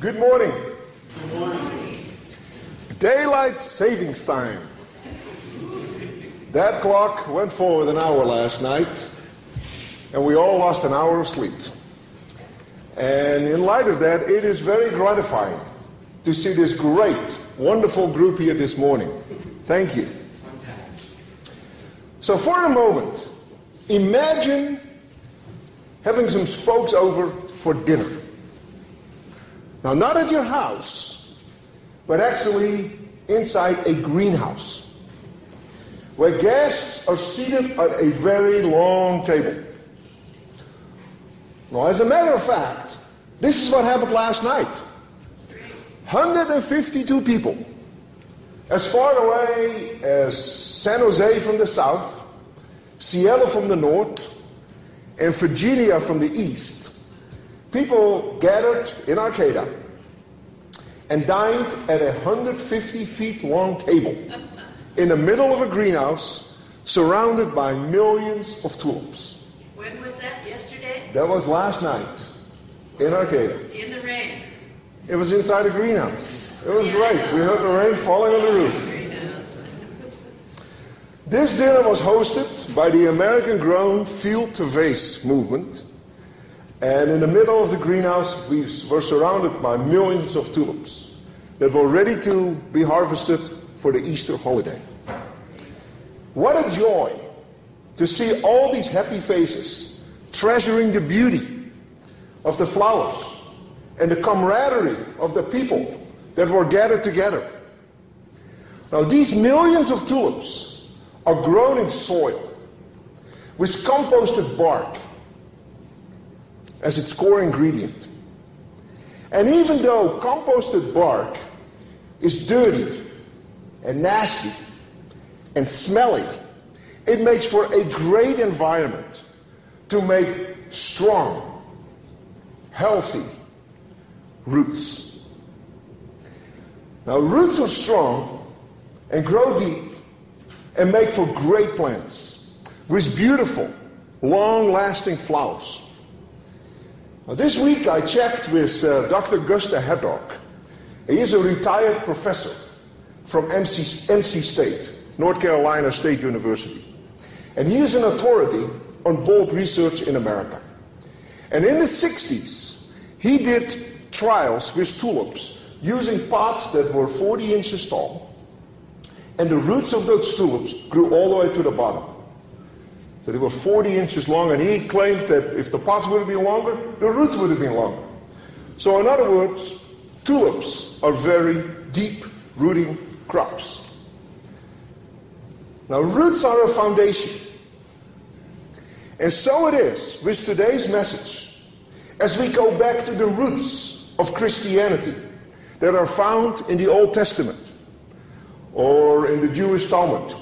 Good morning. Good morning. Daylight savings time. That clock went forward an hour last night, and we all lost an hour of sleep. And in light of that, it is very gratifying to see this great, wonderful group here this morning. Thank you. So, for a moment, imagine having some folks over for dinner. Now, not at your house, but actually inside a greenhouse where guests are seated at a very long table. Now, as a matter of fact, this is what happened last night 152 people, as far away as San Jose from the south, Seattle from the north, and Virginia from the east. People gathered in Arcata and dined at a 150 feet long table in the middle of a greenhouse surrounded by millions of tulips. When was that? Yesterday? That was last night in Arcata. In the rain. It was inside a greenhouse. It was great. We heard the rain falling on the roof. This dinner was hosted by the American grown field to vase movement. And in the middle of the greenhouse, we were surrounded by millions of tulips that were ready to be harvested for the Easter holiday. What a joy to see all these happy faces treasuring the beauty of the flowers and the camaraderie of the people that were gathered together. Now, these millions of tulips are grown in soil with composted bark as its core ingredient. And even though composted bark is dirty and nasty and smelly, it makes for a great environment to make strong, healthy roots. Now, roots are strong and grow deep and make for great plants with beautiful, long lasting flowers. This week I checked with uh, Dr. Gusta Haddock. He is a retired professor from MC, NC State, North Carolina State University. And he is an authority on bulb research in America. And in the 60s, he did trials with tulips using pots that were 40 inches tall. And the roots of those tulips grew all the way to the bottom. So they were 40 inches long, and he claimed that if the pots would have been longer, the roots would have been longer. So, in other words, tulips are very deep rooting crops. Now, roots are a foundation. And so it is with today's message as we go back to the roots of Christianity that are found in the Old Testament or in the Jewish Talmud.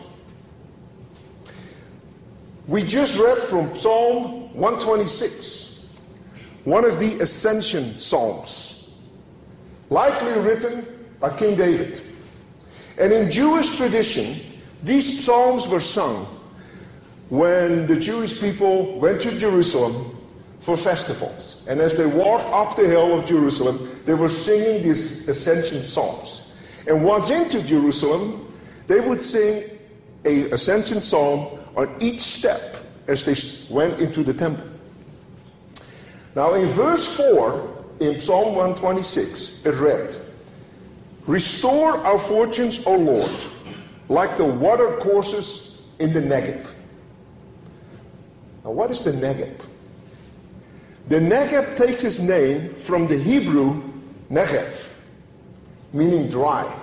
We just read from Psalm 126, one of the Ascension Psalms, likely written by King David. And in Jewish tradition, these psalms were sung when the Jewish people went to Jerusalem for festivals. And as they walked up the hill of Jerusalem, they were singing these ascension psalms. And once into Jerusalem, they would sing a ascension psalm on each step as they went into the temple. Now, in verse 4 in Psalm 126, it read, Restore our fortunes, O Lord, like the water courses in the Negeb. Now, what is the Negeb? The Negeb takes its name from the Hebrew Negev, meaning dry.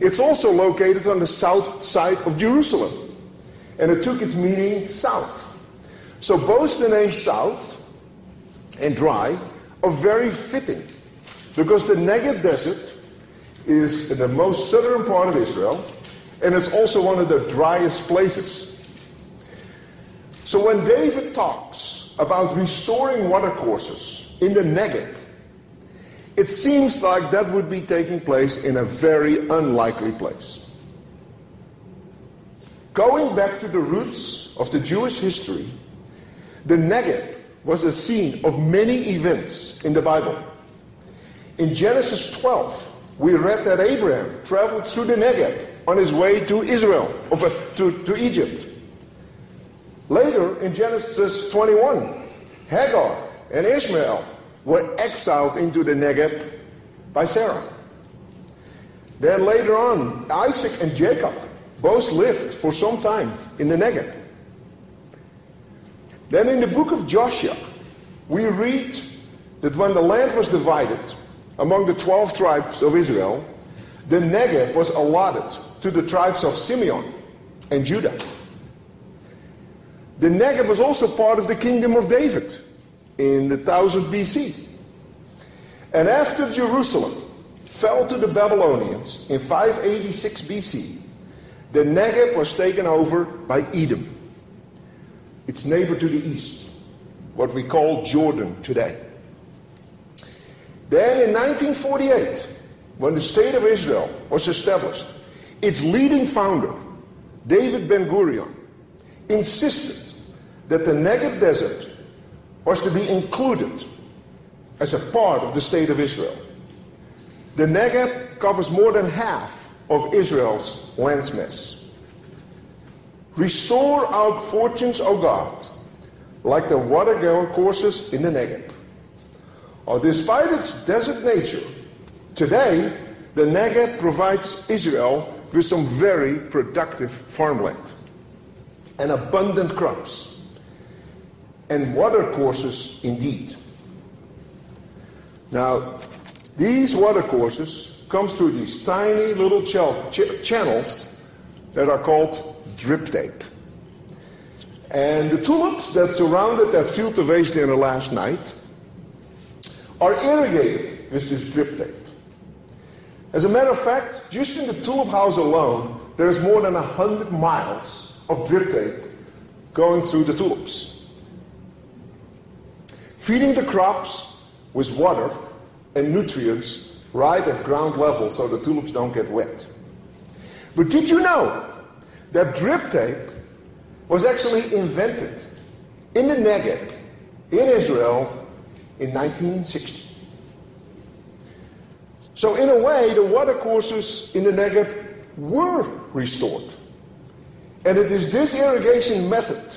It's also located on the south side of Jerusalem, and it took its meaning south. So both the name south and dry are very fitting because the Negev desert is in the most southern part of Israel, and it's also one of the driest places. So when David talks about restoring watercourses in the Negev, it seems like that would be taking place in a very unlikely place. Going back to the roots of the Jewish history, the Negev was a scene of many events in the Bible. In Genesis 12, we read that Abraham traveled through the Negev on his way to Israel, of, uh, to, to Egypt. Later, in Genesis 21, Hagar and Ishmael were exiled into the Negev by Sarah. Then later on, Isaac and Jacob both lived for some time in the Negev. Then in the book of Joshua, we read that when the land was divided among the 12 tribes of Israel, the Negev was allotted to the tribes of Simeon and Judah. The Negev was also part of the kingdom of David in the 1000 BC. And after Jerusalem fell to the Babylonians in 586 BC, the Negev was taken over by Edom, its neighbor to the east, what we call Jordan today. Then in 1948, when the State of Israel was established, its leading founder, David Ben Gurion, insisted that the Negev Desert was to be included as a part of the State of Israel. The Negev covers more than half of Israel's landsmass. Restore our fortunes, O God, like the water courses in the Negev. Or despite its desert nature, today the Negev provides Israel with some very productive farmland and abundant crops and water courses indeed. Now, these water courses come through these tiny little ch- ch- channels that are called drip tape. And the tulips that surrounded that field of dinner last night are irrigated with this drip tape. As a matter of fact, just in the tulip house alone, there is more than 100 miles of drip tape going through the tulips. Feeding the crops with water and nutrients right at ground level so the tulips don't get wet. But did you know that drip tape was actually invented in the Negev in Israel in 1960? So, in a way, the water courses in the Negev were restored. And it is this irrigation method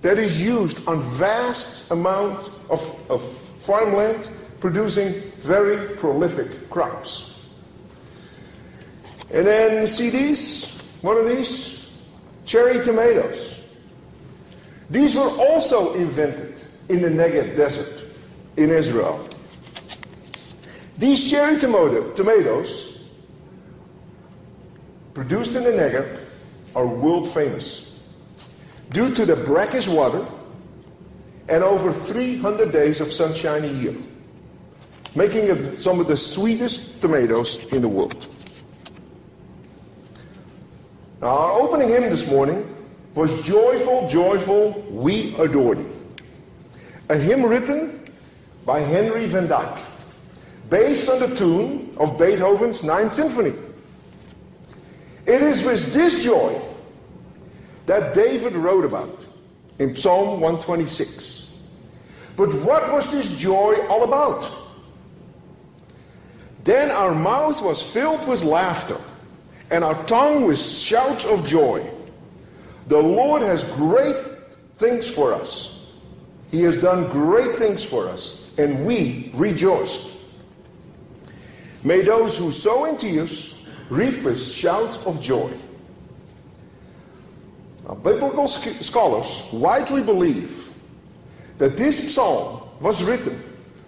that is used on vast amounts of, of farmland producing very prolific crops. And then see these? What are these? Cherry tomatoes. These were also invented in the Negev desert in Israel. These cherry tomato, tomatoes produced in the Negev are world famous due to the brackish water and over 300 days of sunshine a year, making it some of the sweetest tomatoes in the world. Now, our opening hymn this morning was Joyful, Joyful, We Adore Thee, a hymn written by Henry van Dyke based on the tune of Beethoven's Ninth Symphony. It is with this joy that David wrote about in Psalm 126. But what was this joy all about? Then our mouth was filled with laughter, and our tongue with shouts of joy. The Lord has great things for us. He has done great things for us, and we rejoiced. May those who sow in tears reap with shouts of joy. Now, biblical scholars widely believe that this psalm was written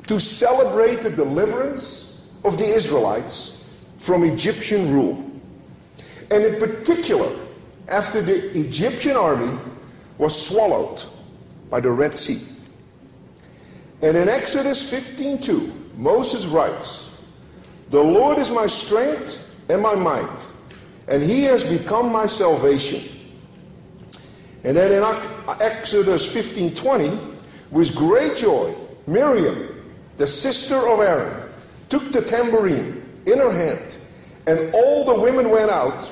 to celebrate the deliverance of the Israelites from Egyptian rule. And in particular, after the Egyptian army was swallowed by the Red Sea. And in Exodus 15:2, Moses writes, the Lord is my strength and my might, and he has become my salvation. And then in Exodus 15:20, with great joy, Miriam, the sister of Aaron, took the tambourine in her hand, and all the women went out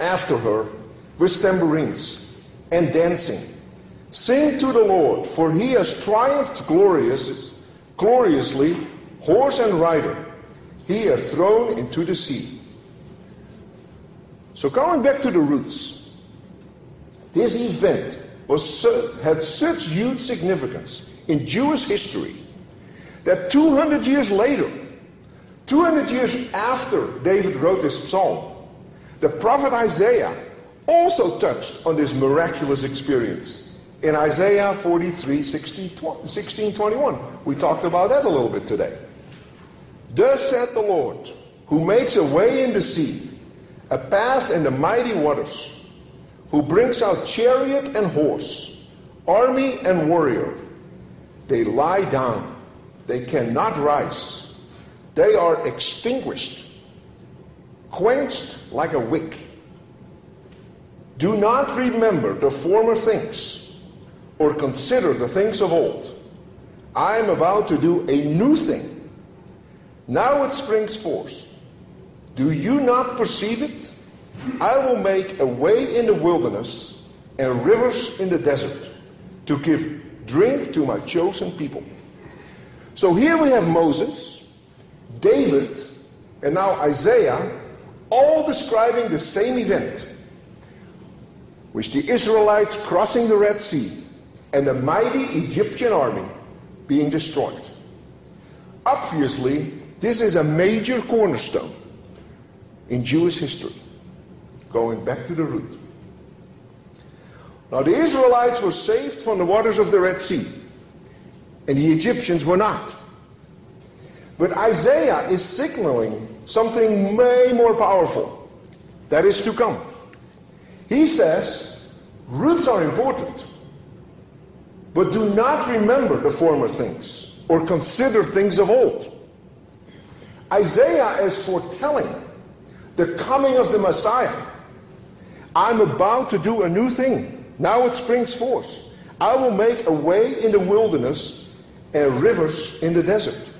after her with tambourines and dancing. Sing to the Lord, for he has triumphed glorious, gloriously horse and rider, he hath thrown into the sea. So, going back to the roots, this event was, had such huge significance in Jewish history that 200 years later, 200 years after David wrote this psalm, the prophet Isaiah also touched on this miraculous experience in Isaiah 43 16, 16 21. We talked about that a little bit today. Thus said the Lord, who makes a way in the sea, a path in the mighty waters, who brings out chariot and horse, army and warrior. They lie down, they cannot rise, they are extinguished, quenched like a wick. Do not remember the former things, or consider the things of old. I am about to do a new thing. Now it springs forth. Do you not perceive it? I will make a way in the wilderness and rivers in the desert to give drink to my chosen people. So here we have Moses, David, and now Isaiah, all describing the same event, which the Israelites crossing the Red Sea and the mighty Egyptian army being destroyed. Obviously, this is a major cornerstone in Jewish history, going back to the root. Now, the Israelites were saved from the waters of the Red Sea, and the Egyptians were not. But Isaiah is signaling something way more powerful that is to come. He says, roots are important, but do not remember the former things or consider things of old. Isaiah is foretelling the coming of the Messiah. I'm about to do a new thing. Now it springs forth. I will make a way in the wilderness and rivers in the desert.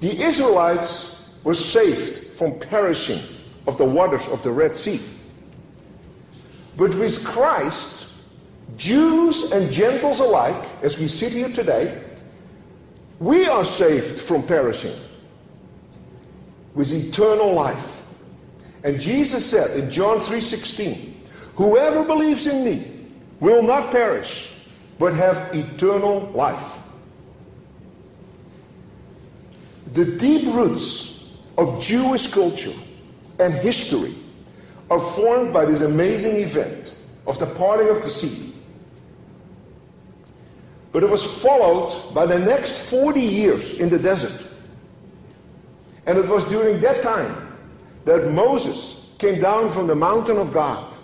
The Israelites were saved from perishing of the waters of the Red Sea. But with Christ, Jews and Gentiles alike, as we sit here today, we are saved from perishing with eternal life. And Jesus said in John 3:16, "Whoever believes in me will not perish, but have eternal life." The deep roots of Jewish culture and history are formed by this amazing event of the parting of the sea. But it was followed by the next 40 years in the desert. And it was during that time that Moses came down from the mountain of God.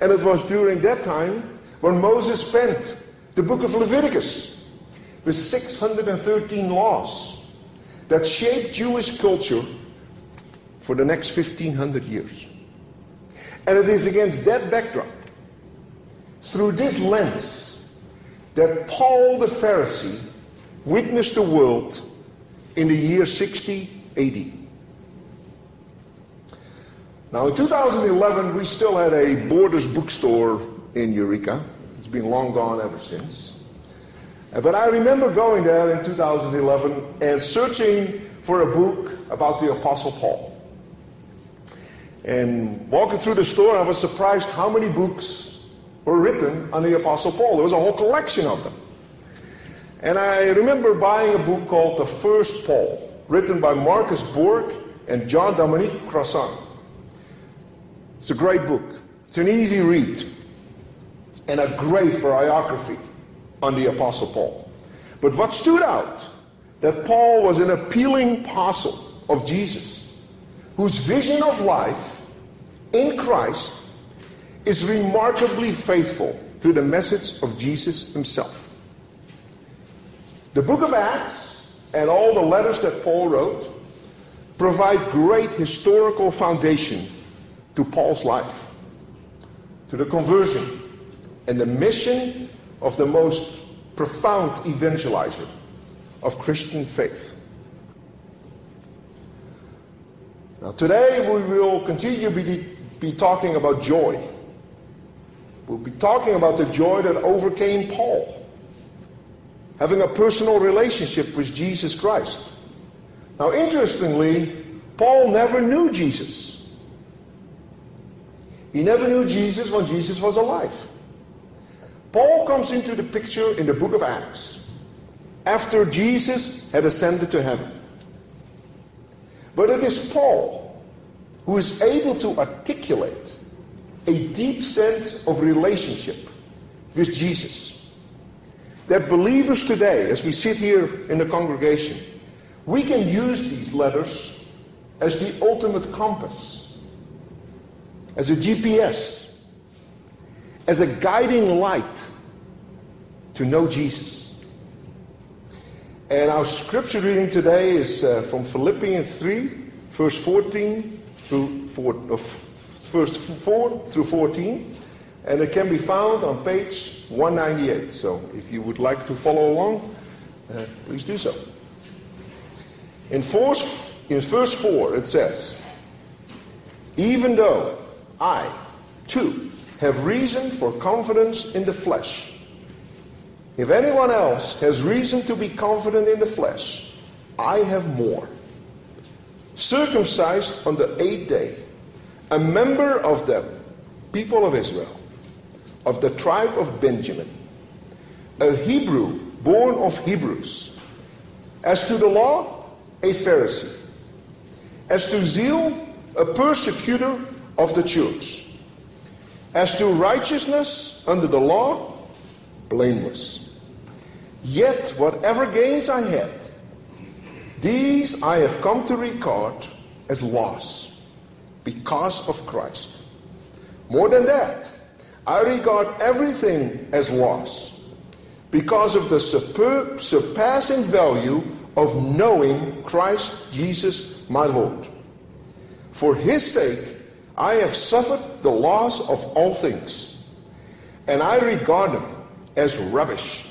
And it was during that time when Moses spent the book of Leviticus with 613 laws that shaped Jewish culture for the next 1500 years. And it is against that backdrop, through this lens, that Paul the Pharisee witnessed the world in the year 60 AD. Now, in 2011, we still had a Borders bookstore in Eureka. Been long gone ever since. Uh, But I remember going there in 2011 and searching for a book about the Apostle Paul. And walking through the store, I was surprised how many books were written on the Apostle Paul. There was a whole collection of them. And I remember buying a book called The First Paul, written by Marcus Borg and John Dominic Crossan. It's a great book. It's an easy read and a great biography on the Apostle Paul. But what stood out that Paul was an appealing apostle of Jesus, whose vision of life in Christ is remarkably faithful to the message of Jesus himself. The book of Acts and all the letters that Paul wrote provide great historical foundation to Paul's life, to the conversion and the mission of the most profound evangelizer of Christian faith. Now, today we will continue to be, talking about joy. We'll be talking about the joy that overcame Paul. having a personal relationship with Jesus Christ. Now, interestingly, Paul never knew Jesus. He never knew Jesus when Jesus was alive. Paul comes into the picture in the book of Acts after Jesus had ascended to heaven. But it is Paul who is able to articulate a deep sense of relationship with Jesus. That believers today, as we sit here in the congregation, we can use these letters as the ultimate compass, as a GPS, as a guiding light to know Jesus. And our scripture reading today is uh, from Philippians 3, verse 14 through 4, uh, verse 4 through 14. And it can be found on page 198. So if you would like to follow along, uh, please do so. In, verse, in verse 4, it says, Even though I, too, have reason for confidence in the flesh, if anyone else has reason to be confident in the flesh, I have more. Circumcised on the eighth day, a member of the people of Israel, of the tribe of Benjamin, a Hebrew born of Hebrews. As to the law, a Pharisee. As to zeal, a persecutor of the church. As to righteousness under the law, blameless. Yet whatever gains I had, these I have come to regard as loss because of Christ. More than that, I regard everything as loss because of the super, surpassing value of knowing Christ Jesus my Lord. For his sake, I have suffered the loss of all things, and I regard them as rubbish,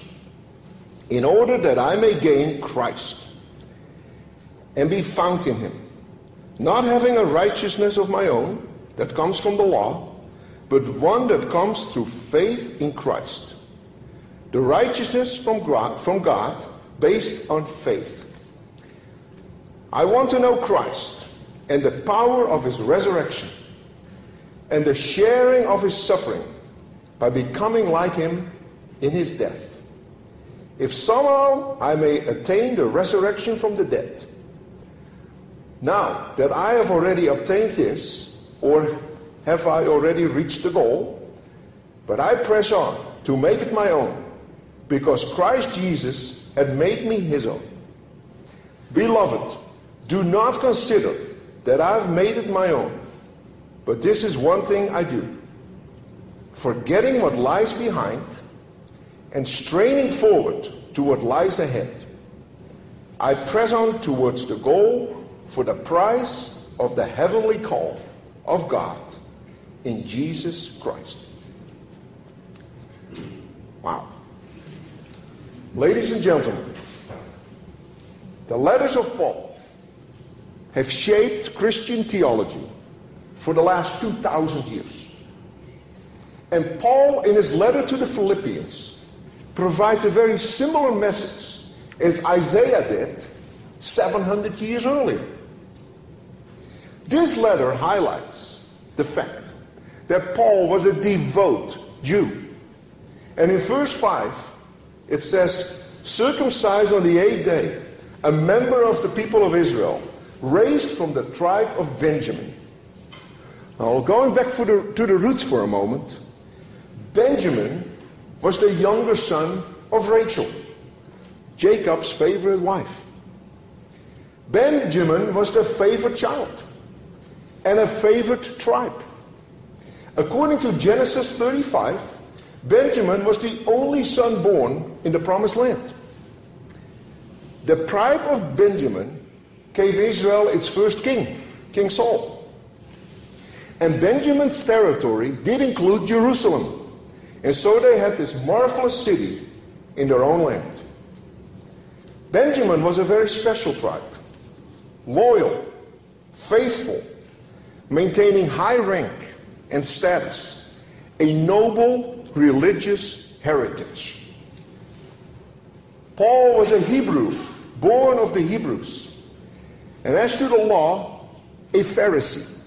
in order that I may gain Christ and be found in him, not having a righteousness of my own that comes from the law, but one that comes through faith in Christ. The righteousness from God, from God based on faith. I want to know Christ and the power of his resurrection and the sharing of his suffering by becoming like him in his death. If somehow I may attain the resurrection from the dead. Now that I have already obtained this, or have I already reached the goal? But I press on to make it my own, because Christ Jesus had made me his own. Beloved, do not consider that I've made it my own, but this is one thing I do. Forgetting what lies behind and straining forward to what lies ahead, I press on towards the goal for the prize of the heavenly call of God in Jesus Christ. Wow. Ladies and gentlemen, the letters of Paul have shaped Christian theology for the last 2,000 years. And Paul, in his letter to the Philippians, provides a very similar message as Isaiah did 700 years earlier. This letter highlights the fact that Paul was a devout Jew. And in verse 5, it says, circumcised on the eighth day, a member of the people of Israel, raised from the tribe of Benjamin. Now, going back the, to the roots for a moment, Benjamin was the younger son of Rachel, Jacob's favorite wife. Benjamin was the favorite child and a favorite tribe. According to Genesis 35, Benjamin was the only son born in the promised land. The tribe of Benjamin gave Israel its first king, King Saul. And Benjamin's territory did include Jerusalem. And so they had this marvelous city in their own land. Benjamin was a very special tribe, loyal, faithful, maintaining high rank and status, a noble religious heritage. Paul was a Hebrew, born of the Hebrews. And as to the law, a Pharisee.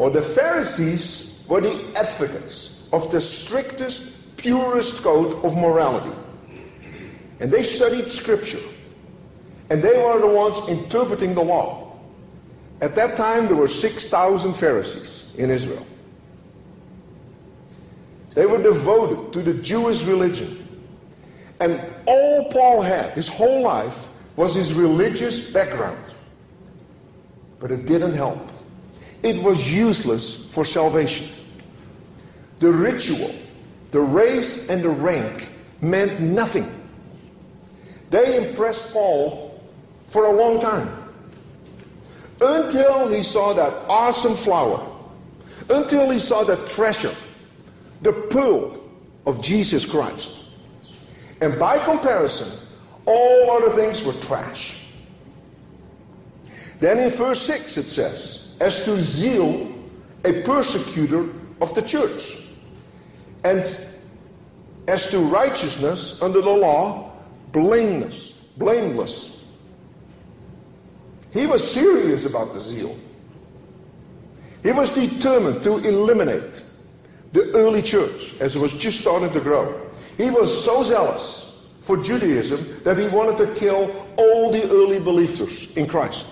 Or the Pharisees were the advocates of the strictest, purest code of morality. And they studied Scripture. And they were the ones interpreting the law. At that time, there were 6,000 Pharisees in Israel. They were devoted to the Jewish religion. And all Paul had, his whole life, was his religious background. But it didn't help. It was useless for salvation. The ritual, the race, and the rank meant nothing. They impressed Paul for a long time. Until he saw that awesome flower, until he saw that treasure, the pearl of Jesus Christ. And by comparison, all other things were trash. Then in verse 6 it says, As to zeal, a persecutor of the church. And as to righteousness under the law, blameless. Blameless. He was serious about the zeal. He was determined to eliminate the early church as it was just starting to grow. He was so zealous for Judaism that he wanted to kill all the early believers in Christ.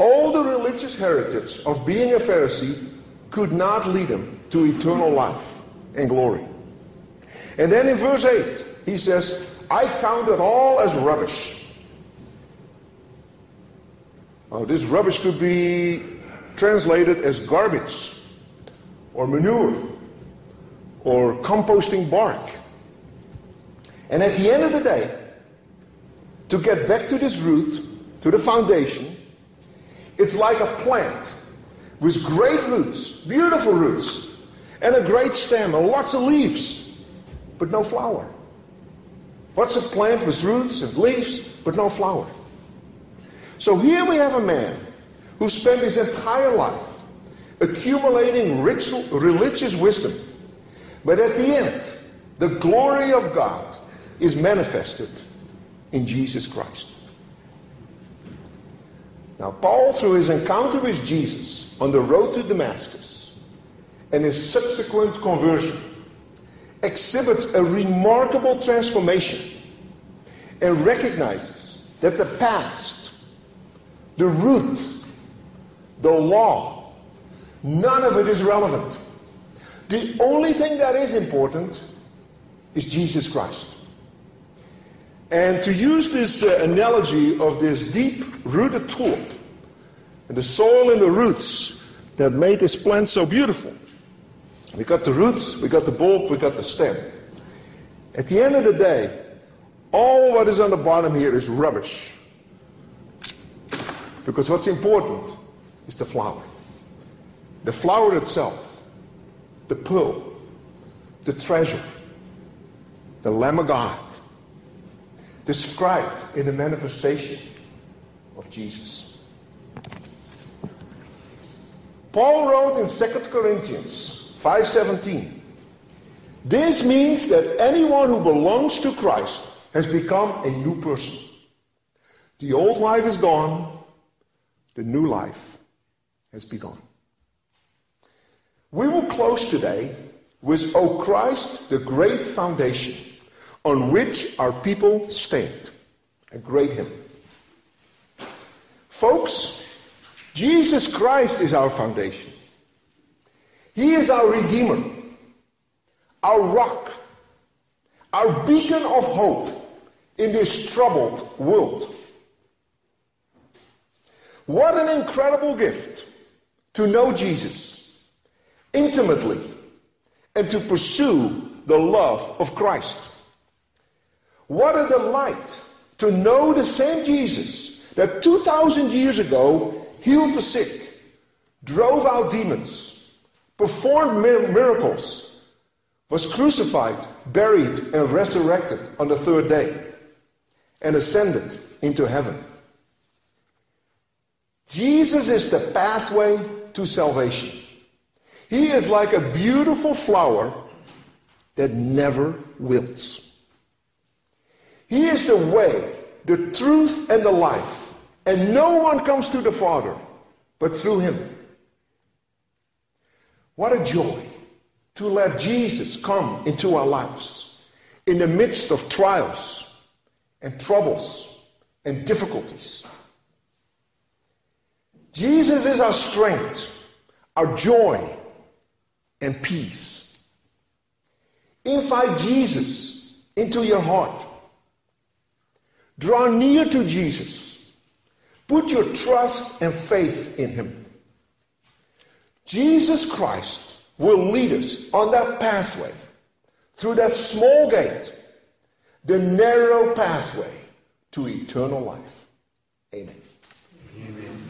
All the religious heritage of being a Pharisee could not lead him to eternal life and glory. And then in verse 8, he says, I count it all as rubbish. Oh, this rubbish could be translated as garbage or manure or composting bark. And at the end of the day, to get back to this root, to the foundation, it's like a plant with great roots, beautiful roots, and a great stem and lots of leaves, but no flower. What's a plant with roots and leaves, but no flower? So here we have a man who spent his entire life accumulating ritual, religious wisdom. But at the end, the glory of God is manifested in Jesus Christ. Now, Paul, through his encounter with Jesus on the road to Damascus and his subsequent conversion, exhibits a remarkable transformation and recognizes that the past, the root, the law, none of it is relevant. The only thing that is important is Jesus Christ. And to use this uh, analogy of this deep rooted tulip and the soil and the roots that made this plant so beautiful, we got the roots, we got the bulb, we got the stem. At the end of the day, all what is on the bottom here is rubbish. Because what's important is the flower. The flower itself, the pearl, the treasure, the Lamb of God, described in the manifestation of Jesus. Paul wrote in 2 Corinthians 5:17, "This means that anyone who belongs to Christ has become a new person. The old life is gone, the new life has begun." We will close today with O Christ, the great foundation on which our people stand. A great hymn. Folks, Jesus Christ is our foundation. He is our Redeemer, our rock, our beacon of hope in this troubled world. What an incredible gift to know Jesus intimately and to pursue the love of Christ. What a delight to know the same Jesus that 2,000 years ago healed the sick, drove out demons, performed miracles, was crucified, buried, and resurrected on the third day, and ascended into heaven. Jesus is the pathway to salvation. He is like a beautiful flower that never wilts. He is the way, the truth, and the life. And no one comes to the Father but through him. What a joy to let Jesus come into our lives in the midst of trials and troubles and difficulties. Jesus is our strength, our joy, and peace. Invite Jesus into your heart. Draw near to Jesus. Put your trust and faith in him. Jesus Christ will lead us on that pathway, through that small gate, the narrow pathway to eternal life. Amen. Amen.